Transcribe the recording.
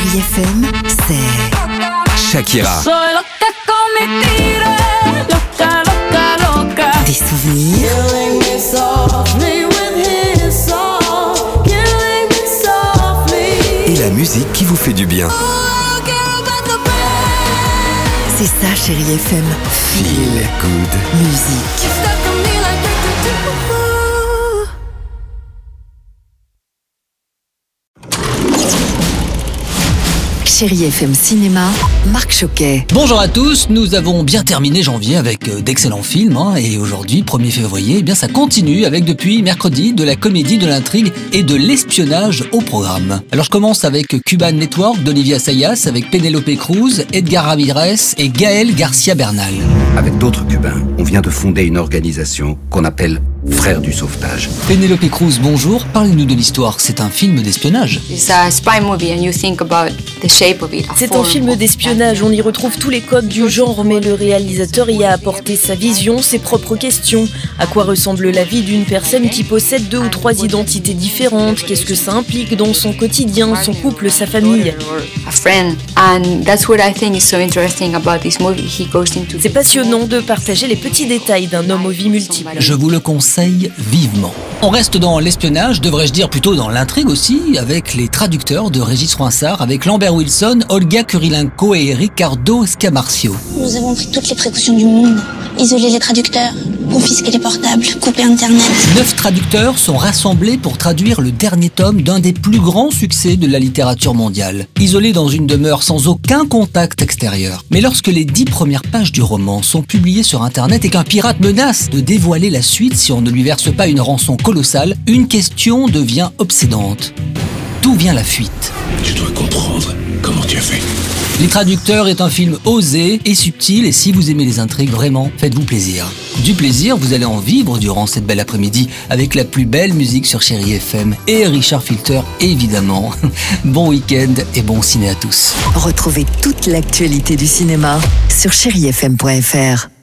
Chérie FM, c'est Shakira. Des souvenirs. Et la musique qui vous fait du bien. Oh, c'est ça Chérie FM. Feel good. Musique. Chérie FM Cinéma, Marc Choquet. Bonjour à tous, nous avons bien terminé janvier avec euh, d'excellents films hein, et aujourd'hui, 1er février, eh bien ça continue avec depuis mercredi de la comédie, de l'intrigue et de l'espionnage au programme. Alors je commence avec Cuban Network d'Olivia Sayas avec Penelope Cruz, Edgar Ramirez et Gaël Garcia Bernal. Avec d'autres Cubains, on vient de fonder une organisation qu'on appelle Frères du Sauvetage. Penelope Cruz, bonjour, parlez-nous de l'histoire, c'est un film d'espionnage. It's a spy movie and you think about the shape of it. a C'est un film d'espionnage, on y retrouve tous les codes du genre, mais le réalisateur y a apporté sa vision, ses propres questions. À quoi ressemble la vie d'une personne qui possède deux ou trois identités différentes? Qu'est-ce que ça implique dans son quotidien, son couple, sa famille? A friend. And that's what I think is so interesting about this movie. He goes into C'est passionnant de partager les petits détails d'un homme aux vies multiples. Je vous le conseille vivement. On reste dans l'espionnage, devrais-je dire plutôt dans l'intrigue aussi, avec les traducteurs de Régis Roinsard, avec Lambert Wilson, Olga Kurilenko et Ricardo Scamarcio. Nous avons pris toutes les précautions du monde. Isoler les traducteurs, confisquer les portables, couper Internet. Neuf traducteurs sont rassemblés pour traduire le dernier tome d'un des plus grands succès de la littérature mondiale, isolés dans une demeure sans aucun contact extérieur. Mais lorsque les dix premières pages du roman sont publiées sur Internet et qu'un pirate menace de dévoiler la suite si on ne lui verse pas une rançon colossale, une question devient obsédante. D'où vient la fuite Je dois comprendre comment tu as fait. Les Traducteurs est un film osé et subtil et si vous aimez les intrigues, vraiment, faites-vous plaisir. Du plaisir, vous allez en vivre durant cette belle après-midi avec la plus belle musique sur Chéri FM et Richard Filter, évidemment. Bon week-end et bon ciné à tous. Retrouvez toute l'actualité du cinéma sur chérifm.fr.